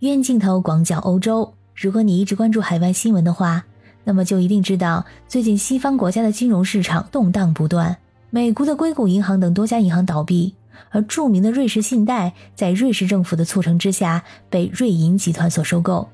远镜头广角欧洲。如果你一直关注海外新闻的话，那么就一定知道，最近西方国家的金融市场动荡不断，美国的硅谷银行等多家银行倒闭，而著名的瑞士信贷在瑞士政府的促成之下被瑞银集团所收购。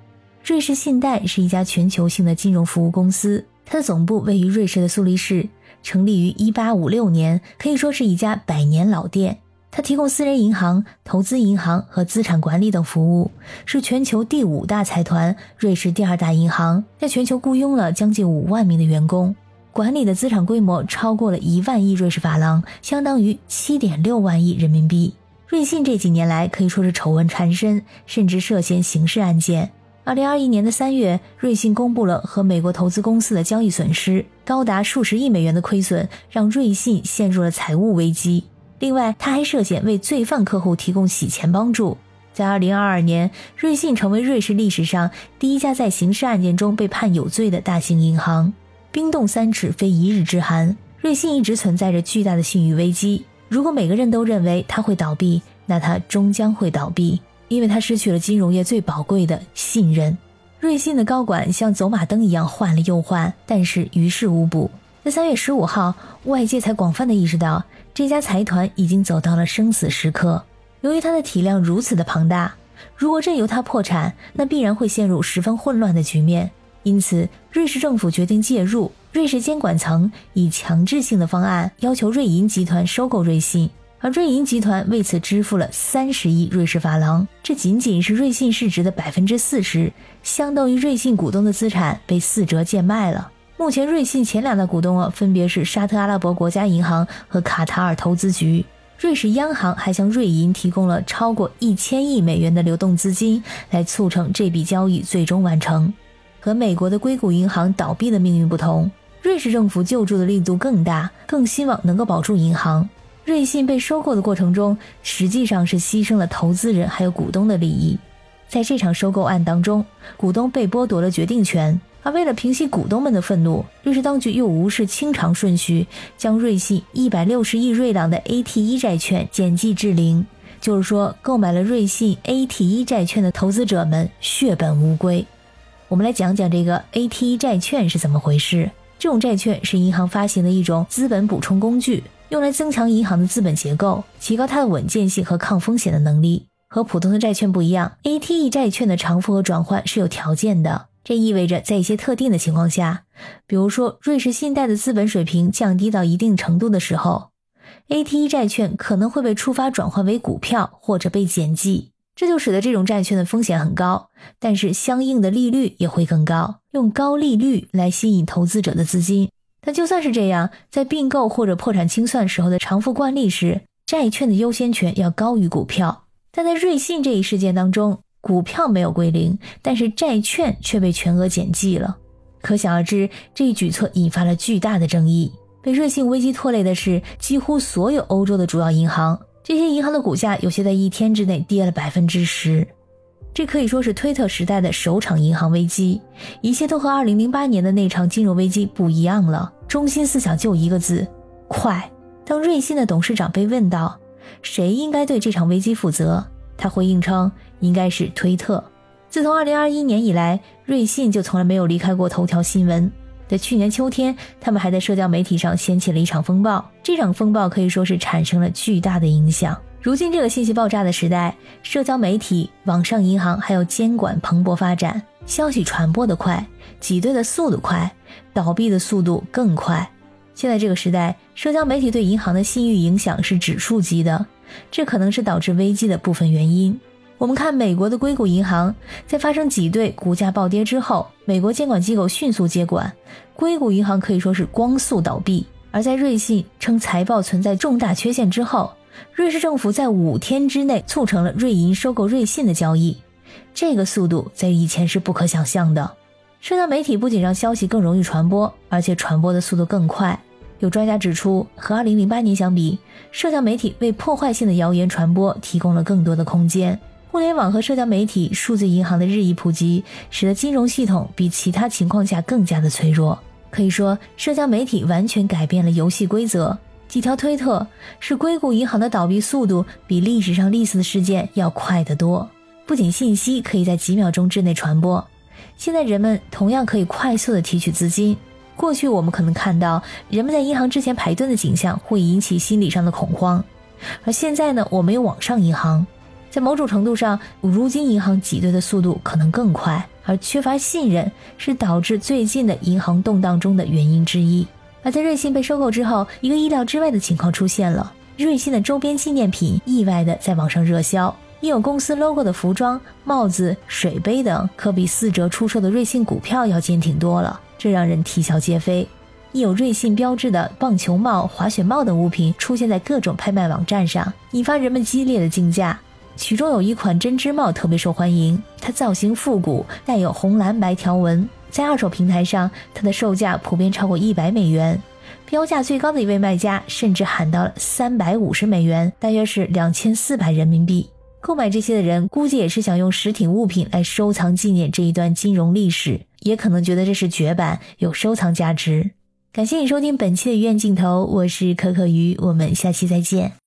瑞士信贷是一家全球性的金融服务公司，它的总部位于瑞士的苏黎世，成立于1856年，可以说是一家百年老店。它提供私人银行、投资银行和资产管理等服务，是全球第五大财团、瑞士第二大银行，在全球雇佣了将近五万名的员工，管理的资产规模超过了一万亿瑞士法郎，相当于七点六万亿人民币。瑞信这几年来可以说是丑闻缠身，甚至涉嫌刑事案件。二零二一年的三月，瑞信公布了和美国投资公司的交易损失高达数十亿美元的亏损，让瑞信陷入了财务危机。另外，他还涉嫌为罪犯客户提供洗钱帮助。在二零二二年，瑞信成为瑞士历史上第一家在刑事案件中被判有罪的大型银行。冰冻三尺，非一日之寒。瑞信一直存在着巨大的信誉危机。如果每个人都认为它会倒闭，那它终将会倒闭，因为它失去了金融业最宝贵的信任。瑞信的高管像走马灯一样换了又换，但是于事无补。在三月十五号，外界才广泛的意识到。这家财团已经走到了生死时刻。由于它的体量如此的庞大，如果任由它破产，那必然会陷入十分混乱的局面。因此，瑞士政府决定介入。瑞士监管层以强制性的方案要求瑞银集团收购瑞信，而瑞银集团为此支付了三十亿瑞士法郎，这仅仅是瑞信市值的百分之四十，相当于瑞信股东的资产被四折贱卖了。目前，瑞信前两大股东啊，分别是沙特阿拉伯国家银行和卡塔尔投资局。瑞士央行还向瑞银提供了超过一千亿美元的流动资金，来促成这笔交易最终完成。和美国的硅谷银行倒闭的命运不同，瑞士政府救助的力度更大，更希望能够保住银行。瑞信被收购的过程中，实际上是牺牲了投资人还有股东的利益。在这场收购案当中，股东被剥夺了决定权。而为了平息股东们的愤怒，瑞士当局又无视清偿顺序，将瑞信一百六十亿瑞郎的 A T E 债券减记至零。就是说，购买了瑞信 A T E 债券的投资者们血本无归。我们来讲讲这个 A T E 债券是怎么回事。这种债券是银行发行的一种资本补充工具，用来增强银行的资本结构，提高它的稳健性和抗风险的能力。和普通的债券不一样，A T E 债券的偿付和转换是有条件的。这意味着，在一些特定的情况下，比如说瑞士信贷的资本水平降低到一定程度的时候，AT1 债券可能会被触发转换为股票或者被减记，这就使得这种债券的风险很高，但是相应的利率也会更高，用高利率来吸引投资者的资金。但就算是这样，在并购或者破产清算时候的偿付惯例是，债券的优先权要高于股票，但在瑞信这一事件当中。股票没有归零，但是债券却被全额减记了。可想而知，这一举措引发了巨大的争议。被瑞信危机拖累的是几乎所有欧洲的主要银行，这些银行的股价有些在一天之内跌了百分之十。这可以说是推特时代的首场银行危机，一切都和2008年的那场金融危机不一样了。中心思想就一个字：快。当瑞信的董事长被问到谁应该对这场危机负责，他回应称。应该是推特。自从2021年以来，瑞信就从来没有离开过头条新闻。在去年秋天，他们还在社交媒体上掀起了一场风暴。这场风暴可以说是产生了巨大的影响。如今这个信息爆炸的时代，社交媒体、网上银行还有监管蓬勃发展，消息传播的快，挤兑的速度快，倒闭的速度更快。现在这个时代，社交媒体对银行的信誉影响是指数级的，这可能是导致危机的部分原因。我们看美国的硅谷银行，在发生挤兑、股价暴跌之后，美国监管机构迅速接管，硅谷银行可以说是光速倒闭。而在瑞信称财报存在重大缺陷之后，瑞士政府在五天之内促成了瑞银收购瑞信的交易，这个速度在以前是不可想象的。社交媒体不仅让消息更容易传播，而且传播的速度更快。有专家指出，和2008年相比，社交媒体为破坏性的谣言传播提供了更多的空间。互联网和社交媒体、数字银行的日益普及，使得金融系统比其他情况下更加的脆弱。可以说，社交媒体完全改变了游戏规则。几条推特使硅谷银行的倒闭速度比历史上类似的事件要快得多。不仅信息可以在几秒钟之内传播，现在人们同样可以快速的提取资金。过去我们可能看到人们在银行之前排队的景象，会引起心理上的恐慌，而现在呢，我们有网上银行，在某种程度上，如今银行挤兑的速度可能更快，而缺乏信任是导致最近的银行动荡中的原因之一。而在瑞信被收购之后，一个意料之外的情况出现了：瑞信的周边纪念品意外的在网上热销，印有公司 logo 的服装、帽子、水杯等，可比四折出售的瑞信股票要坚挺多了。这让人啼笑皆非。一有瑞信标志的棒球帽、滑雪帽等物品出现在各种拍卖网站上，引发人们激烈的竞价。其中有一款针织帽特别受欢迎，它造型复古，带有红蓝白条纹。在二手平台上，它的售价普遍超过一百美元，标价最高的一位卖家甚至喊到了三百五十美元，大约是两千四百人民币。购买这些的人估计也是想用实体物品来收藏纪念这一段金融历史，也可能觉得这是绝版，有收藏价值。感谢你收听本期的医院镜头，我是可可鱼，我们下期再见。